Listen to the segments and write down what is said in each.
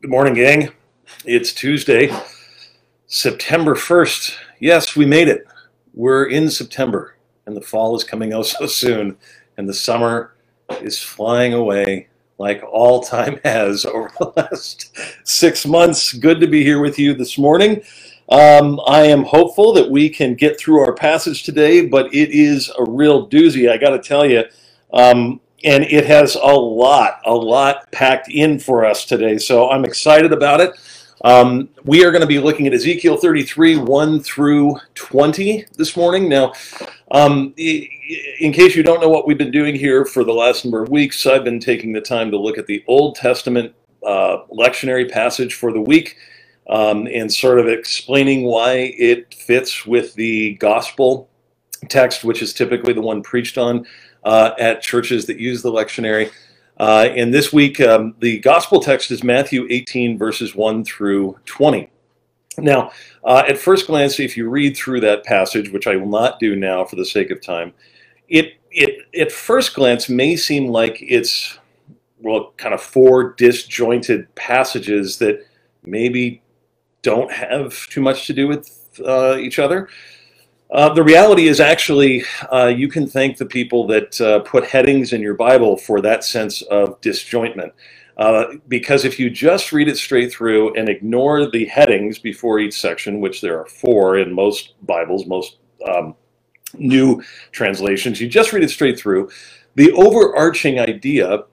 Good morning, gang. It's Tuesday, September 1st. Yes, we made it. We're in September, and the fall is coming out so soon, and the summer is flying away like all time has over the last six months. Good to be here with you this morning. Um, I am hopeful that we can get through our passage today, but it is a real doozy, I got to tell you. Um, and it has a lot, a lot packed in for us today. So I'm excited about it. Um, we are going to be looking at Ezekiel 33, 1 through 20 this morning. Now, um, in case you don't know what we've been doing here for the last number of weeks, I've been taking the time to look at the Old Testament uh, lectionary passage for the week um, and sort of explaining why it fits with the gospel text, which is typically the one preached on uh, at churches that use the lectionary. Uh, and this week, um, the gospel text is Matthew 18, verses 1 through 20. Now, uh, at first glance, if you read through that passage, which I will not do now for the sake of time, it, it at first glance may seem like it's, well, kind of four disjointed passages that maybe don't have too much to do with uh, each other. Uh, the reality is actually, uh, you can thank the people that uh, put headings in your Bible for that sense of disjointment. Uh, because if you just read it straight through and ignore the headings before each section, which there are four in most Bibles, most um, new translations, you just read it straight through, the overarching idea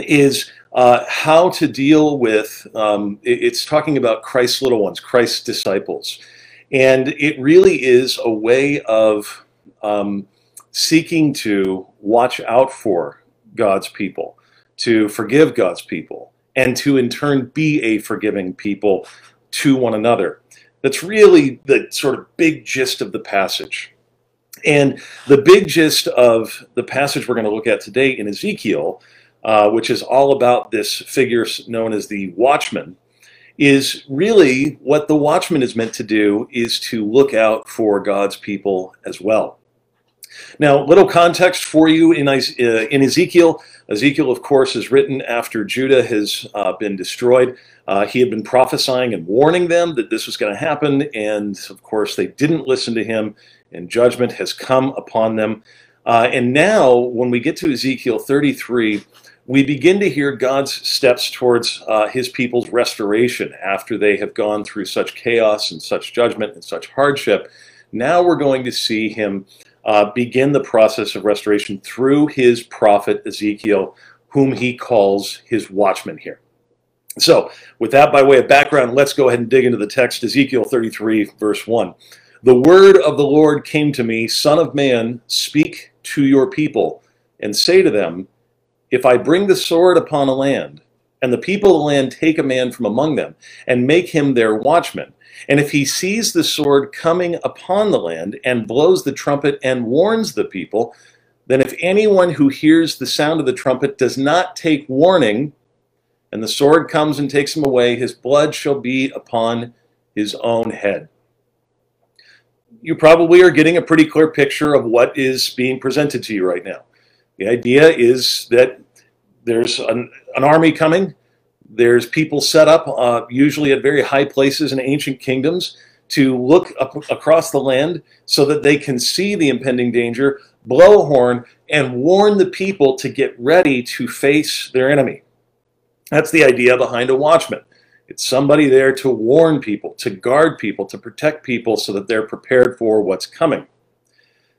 is uh, how to deal with um, it's talking about Christ's little ones, Christ's disciples. And it really is a way of um, seeking to watch out for God's people, to forgive God's people, and to in turn be a forgiving people to one another. That's really the sort of big gist of the passage. And the big gist of the passage we're going to look at today in Ezekiel, uh, which is all about this figure known as the watchman, is really what the watchman is meant to do is to look out for God's people as well. Now, little context for you in, uh, Ezekiel. Ezekiel, of course, is written after Judah has uh, been destroyed. Uh, he had been prophesying and warning them that this was going to happen, and of course, they didn't listen to him, and judgment has come upon them. Uh, and now, when we get to Ezekiel 33, we begin to hear God's steps towards uh, his people's restoration after they have gone through such chaos and such judgment and such hardship. Now we're going to see him uh, begin the process of restoration through his prophet Ezekiel, whom he calls his watchman here. So, with that by way of background, let's go ahead and dig into the text Ezekiel 33, verse 1. The word of the Lord came to me, Son of man, speak to your people and say to them, if I bring the sword upon a land, and the people of the land take a man from among them, and make him their watchman, and if he sees the sword coming upon the land, and blows the trumpet and warns the people, then if anyone who hears the sound of the trumpet does not take warning, and the sword comes and takes him away, his blood shall be upon his own head. You probably are getting a pretty clear picture of what is being presented to you right now. The idea is that there's an, an army coming. There's people set up, uh, usually at very high places in ancient kingdoms, to look across the land so that they can see the impending danger, blow a horn, and warn the people to get ready to face their enemy. That's the idea behind a watchman. It's somebody there to warn people, to guard people, to protect people so that they're prepared for what's coming.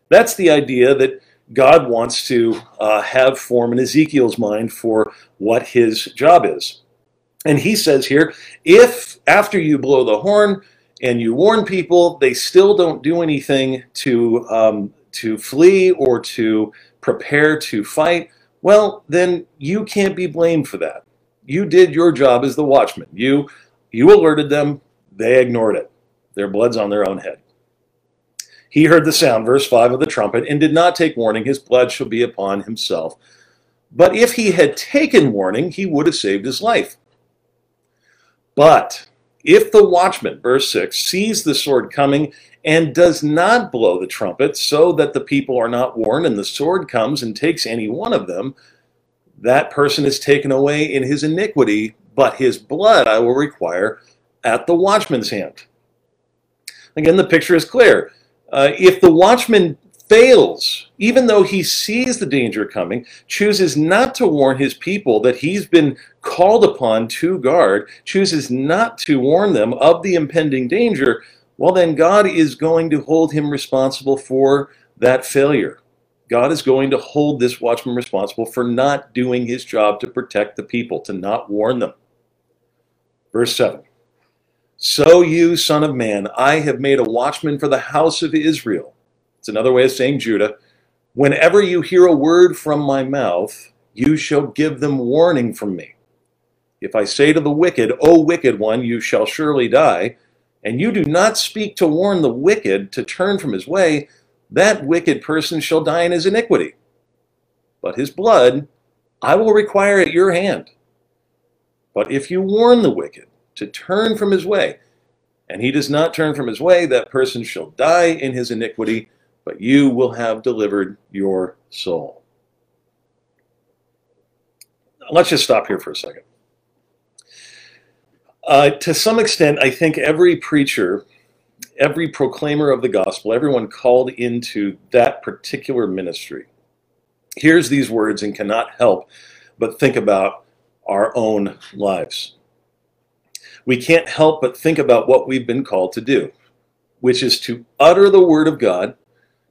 That's the idea that God wants to uh, have form in Ezekiel's mind for what his job is. And he says here if after you blow the horn and you warn people, they still don't do anything to, um, to flee or to prepare to fight, well, then you can't be blamed for that. You did your job as the watchman. You, you alerted them, they ignored it. Their blood's on their own head. He heard the sound, verse 5 of the trumpet, and did not take warning. His blood shall be upon himself. But if he had taken warning, he would have saved his life. But if the watchman, verse 6, sees the sword coming and does not blow the trumpet, so that the people are not warned, and the sword comes and takes any one of them, that person is taken away in his iniquity, but his blood I will require at the watchman's hand. Again, the picture is clear. Uh, if the watchman fails, even though he sees the danger coming, chooses not to warn his people that he's been called upon to guard, chooses not to warn them of the impending danger, well, then God is going to hold him responsible for that failure. God is going to hold this watchman responsible for not doing his job to protect the people, to not warn them. Verse 7 So you, Son of Man, I have made a watchman for the house of Israel. It's another way of saying Judah. Whenever you hear a word from my mouth, you shall give them warning from me. If I say to the wicked, O wicked one, you shall surely die, and you do not speak to warn the wicked to turn from his way, that wicked person shall die in his iniquity. But his blood I will require at your hand. But if you warn the wicked to turn from his way, and he does not turn from his way, that person shall die in his iniquity, but you will have delivered your soul. Let's just stop here for a second. Uh, to some extent, I think every preacher every proclaimer of the gospel, everyone called into that particular ministry, hears these words and cannot help but think about our own lives. We can't help but think about what we've been called to do, which is to utter the word of God,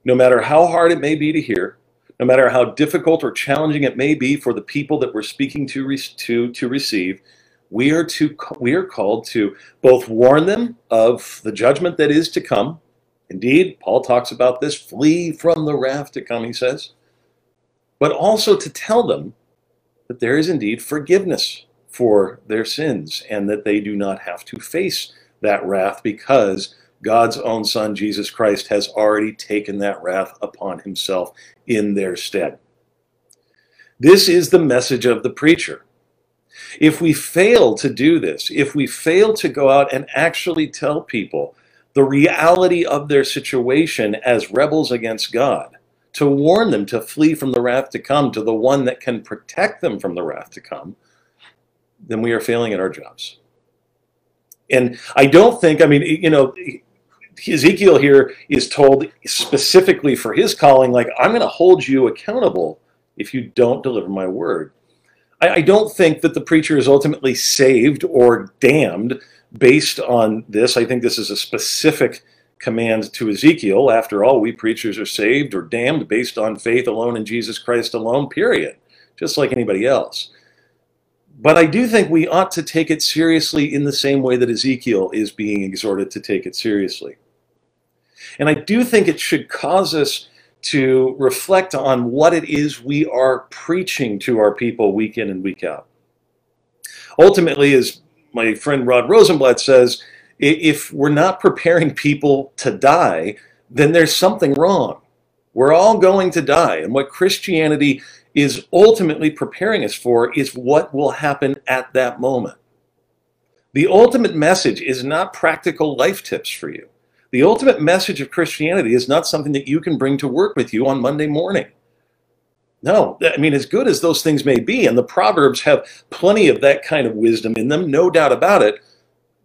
no matter how hard it may be to hear, no matter how difficult or challenging it may be for the people that we're speaking to, to, to receive, we are to we are called to both warn them of the judgment that is to come. Indeed, Paul talks about this flee from the wrath to come, he says, but also to tell them that there is indeed forgiveness for their sins and that they do not have to face that wrath because God's own Son, Jesus Christ, has already taken that wrath upon himself in their stead. This is the message of the preacher. If we fail to do this, if we fail to go out and actually tell people the reality of their situation as rebels against God, to warn them to flee from the wrath to come to the one that can protect them from the wrath to come, then we are failing at our jobs. And I don't think, I mean, you know, Ezekiel here is told specifically for his calling, like, I'm going to hold you accountable if you don't deliver my word. I, I don't think that the preacher is ultimately saved or damned based on this. I think this is a specific command to Ezekiel. After all, we preachers are saved or damned based on faith alone in Jesus Christ alone, period, just like anybody else. But I do think we ought to take it seriously in the same way that Ezekiel is being exhorted to take it seriously. And I do think it should cause us to reflect on what it is we are preaching to our people week in and week out. Ultimately, as my friend Rod Rosenbladt says, if we're not preparing people to die, then there's something wrong. We're all going to die. And what Christianity is ultimately preparing us for is what will happen at that moment. The ultimate message is not practical life tips for you. The ultimate message of Christianity is not something that you can bring to work with you on Monday morning. No, I mean, as good as those things may be, and the Proverbs have plenty of that kind of wisdom in them, no doubt about it.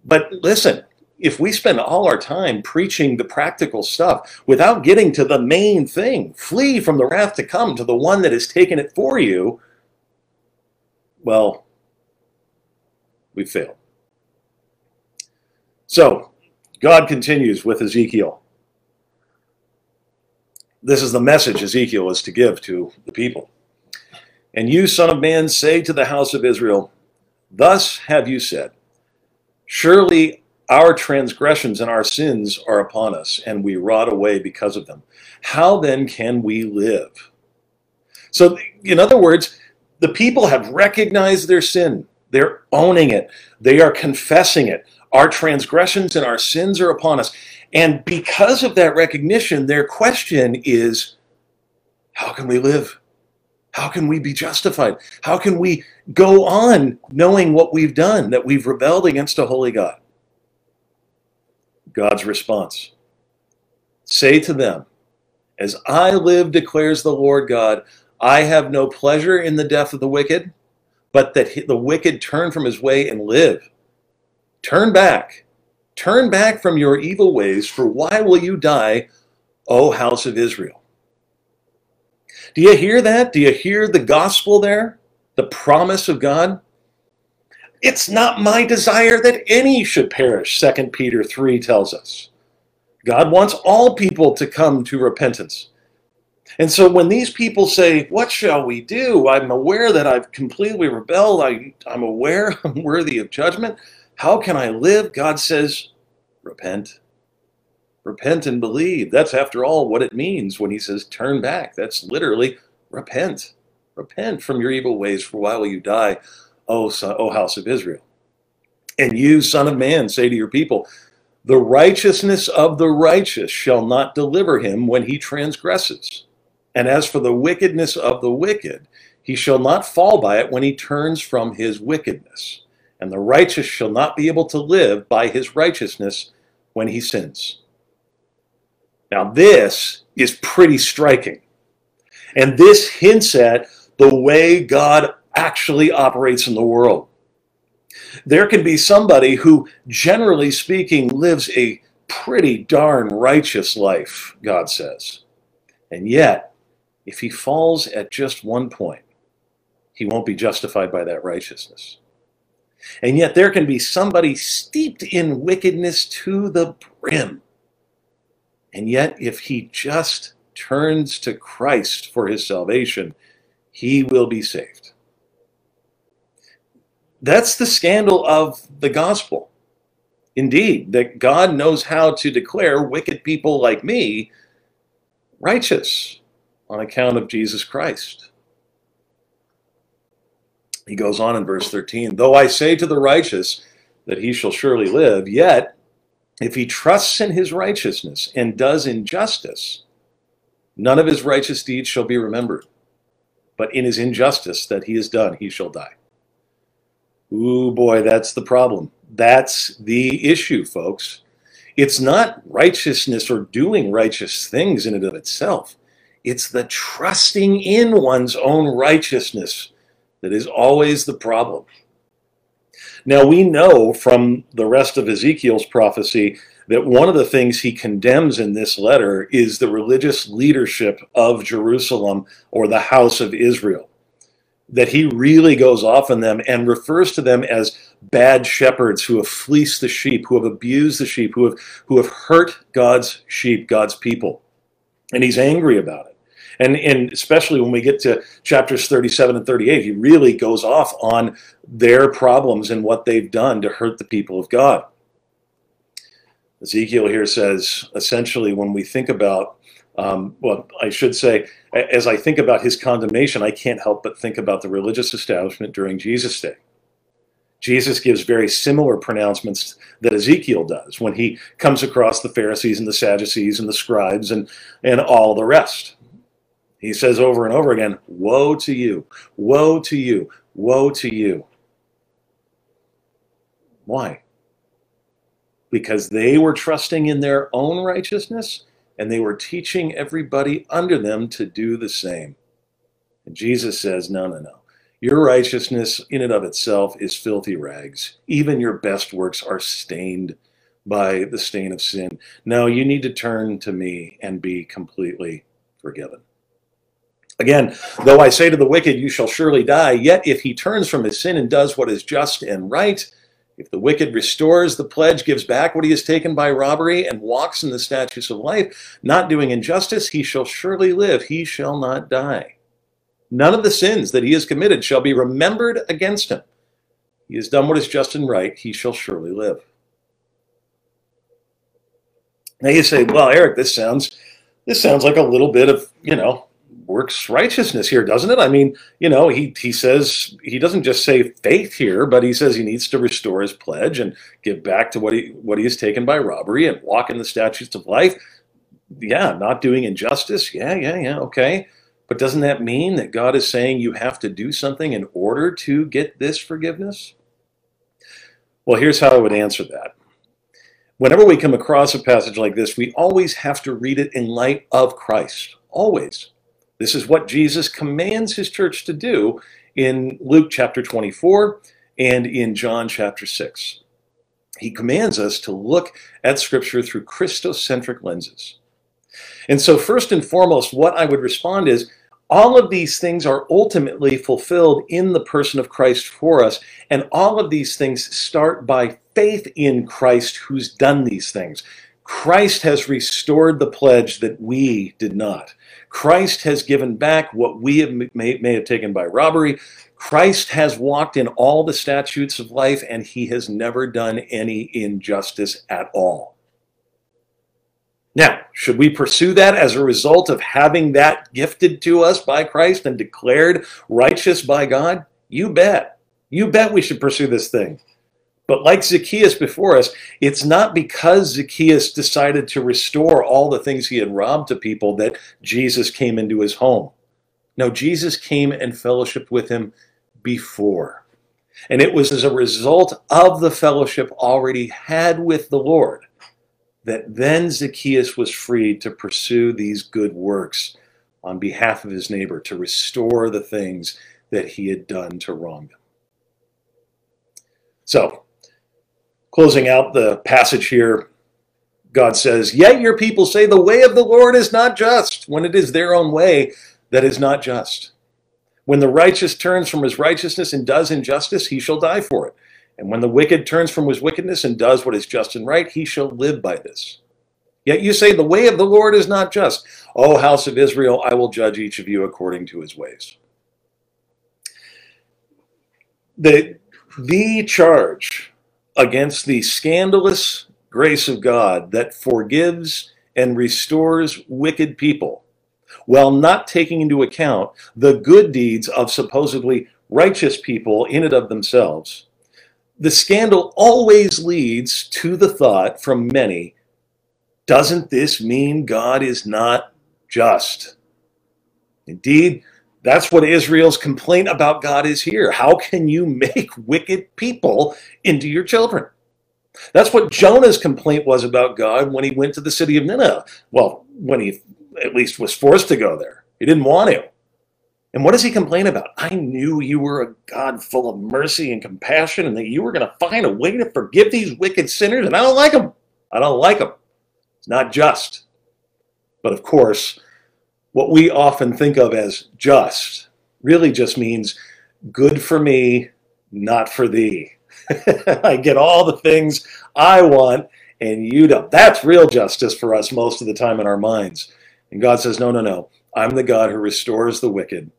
But listen, if we spend all our time preaching the practical stuff without getting to the main thing, flee from the wrath to come to the one that has taken it for you, well, we fail. So, God continues with Ezekiel. This is the message Ezekiel is to give to the people. And you, Son of Man, say to the house of Israel, Thus have you said, Surely our transgressions and our sins are upon us, and we rot away because of them. How then can we live? So, in other words, the people have recognized their sin. They're owning it. They are confessing it. Our transgressions and our sins are upon us. And because of that recognition, their question is how can we live? How can we be justified? How can we go on knowing what we've done, that we've rebelled against a holy God? God's response Say to them, As I live, declares the Lord God, I have no pleasure in the death of the wicked, but that the wicked turn from his way and live. Turn back. Turn back from your evil ways, for why will you die, O house of Israel? Do you hear that? Do you hear the gospel there? The promise of God? It's not my desire that any should perish, 2 Peter 3 tells us. God wants all people to come to repentance. And so when these people say, What shall we do? I'm aware that I've completely rebelled. I, I'm aware I'm worthy of judgment. How can I live? God says, Repent. Repent and believe. That's, after all, what it means when he says turn back. That's literally repent. Repent from your evil ways, for while you die, O, son, o house of Israel? And you, son of man, say to your people, The righteousness of the righteous shall not deliver him when he transgresses. And as for the wickedness of the wicked, he shall not fall by it when he turns from his wickedness. And the righteous shall not be able to live by his righteousness when he sins. Now, this is pretty striking. And this hints at the way God actually operates in the world. There can be somebody who, generally speaking, lives a pretty darn righteous life, God says. And yet, if he falls at just one point, he won't be justified by that righteousness. And yet, there can be somebody steeped in wickedness to the brim. And yet, if he just turns to Christ for his salvation, he will be saved. That's the scandal of the gospel. Indeed, that God knows how to declare wicked people like me righteous on account of Jesus Christ. He goes on in verse 13 Though I say to the righteous that he shall surely live, yet if he trusts in his righteousness and does injustice, none of his righteous deeds shall be remembered. But in his injustice that he has done, he shall die. Ooh, boy, that's the problem. That's the issue, folks. It's not righteousness or doing righteous things in and of itself. It's the trusting in one's own righteousness that is always the problem. Now, we know from the rest of Ezekiel's prophecy that one of the things he condemns in this letter is the religious leadership of Jerusalem or the house of Israel. That he really goes off on them and refers to them as bad shepherds who have fleeced the sheep, who have abused the sheep, who have, who have hurt God's sheep, God's people. And he's angry about it. And, and especially when we get to chapters 37 and 38, he really goes off on their problems and what they've done to hurt the people of God. Ezekiel here says essentially, when we think about, um, well, I should say, as I think about his condemnation, I can't help but think about the religious establishment during Jesus' day. Jesus gives very similar pronouncements that Ezekiel does when he comes across the Pharisees and the Sadducees and the scribes and, and all the rest. He says over and over again, Woe to you, woe to you, woe to you. Why? Because they were trusting in their own righteousness and they were teaching everybody under them to do the same. And Jesus says, No, no, no. Your righteousness in and of itself is filthy rags. Even your best works are stained by the stain of sin. No, you need to turn to me and be completely forgiven. Again, though I say to the wicked, You shall surely die, yet if he turns from his sin and does what is just and right, if the wicked restores the pledge, gives back what he has taken by robbery, and walks in the statutes of life, not doing injustice, he shall surely live, he shall not die. None of the sins that he has committed shall be remembered against him. He has done what is just and right, he shall surely live. Now you say, well, Erick, this sounds this sounds like a little bit of, you know, works righteousness here, doesn't it? I mean, you know, he he says he doesn't just say faith here, but he says he needs to restore his pledge and give back to what he what he has taken by robbery and walk in the statutes of life. Yeah, not doing injustice. Yeah, yeah, yeah. Okay. But doesn't that mean that God is saying you have to do something in order to get this forgiveness? Well, here's how I would answer that. Whenever we come across a passage like this, we always have to read it in light of Christ. Always. This is what Jesus commands his church to do in Luke chapter 24 and in John chapter 6. He commands us to look at Scripture through Christocentric lenses. And so, first and foremost, what I would respond is all of these things are ultimately fulfilled in the person of Christ for us. And all of these things start by faith in Christ who's done these things. Christ has restored the pledge that we did not. Christ has given back what we have, may, may have taken by robbery. Christ has walked in all the statutes of life and he has never done any injustice at all. Now, should we pursue that as a result of having that gifted to us by Christ and declared righteous by God? You bet. You bet we should pursue this thing. But like Zacchaeus before us, it's not because Zacchaeus decided to restore all the things he had robbed to people that Jesus came into his home. No, Jesus came and fellowshiped with him before. And it was as a result of the fellowship already had with the Lord that then Zacchaeus was freed to pursue these good works on behalf of his neighbor, to restore the things that he had done to wrong them. So, closing out the passage here, God says, Yet your people say the way of the Lord is not just, when it is their own way that is not just. When the righteous turns from his righteousness and does injustice, he shall die for it. And when the wicked turns from his wickedness and does what is just and right, he shall live by this. Yet you say, The way of the Lord is not just. O house of Israel, I will judge each of you according to his ways. The, the charge against the scandalous grace of God that forgives and restores wicked people while not taking into account the good deeds of supposedly righteous people in and of themselves the scandal always leads to the thought from many doesn't this mean God is not just? Indeed, that's what Israel's complaint about God is here. How can you make wicked people into your children? That's what Jonah's complaint was about God when he went to the city of Nineveh. Well, when he at least was forced to go there, he didn't want to. And what does he complain about? I knew you were a God full of mercy and compassion and that you were going to find a way to forgive these wicked sinners, and I don't like them. I don't like them. It's not just. But of course, what we often think of as just really just means good for me, not for thee. I get all the things I want and you don't. That's real justice for us most of the time in our minds. And God says, no, no, no. I'm the God who restores the wicked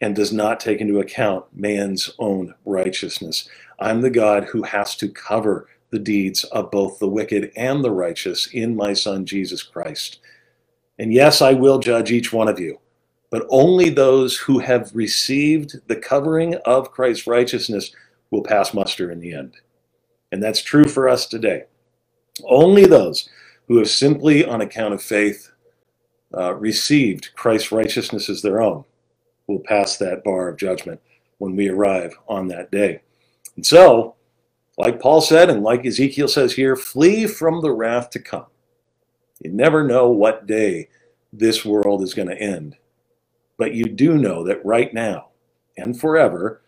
and does not take into account man's own righteousness. I'm the God who has to cover the deeds of both the wicked and the righteous in my Son Jesus Christ. And yes, I will judge each one of you, but only those who have received the covering of Christ's righteousness will pass muster in the end. And that's true for us today. Only those who have simply, on account of faith, uh, received Christ's righteousness as their own will pass that bar of judgment when we arrive on that day. And so, like Paul said, and like Ezekiel says here, flee from the wrath to come. You never know what day this world is going to end. But you do know that right now and forever,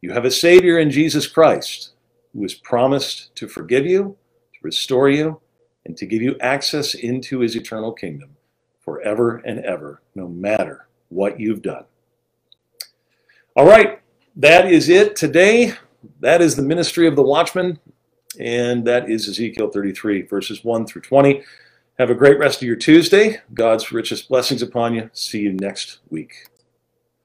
you have a Savior in Jesus Christ who has promised to forgive you, to restore you, and to give you access into his eternal kingdom forever and ever, no matter what you've done. All right, that is it today. That is the ministry of the watchman, and that is Ezekiel 33, verses 1 through 20. Have a great rest of your Tuesday. God's richest blessings upon you. See you next week.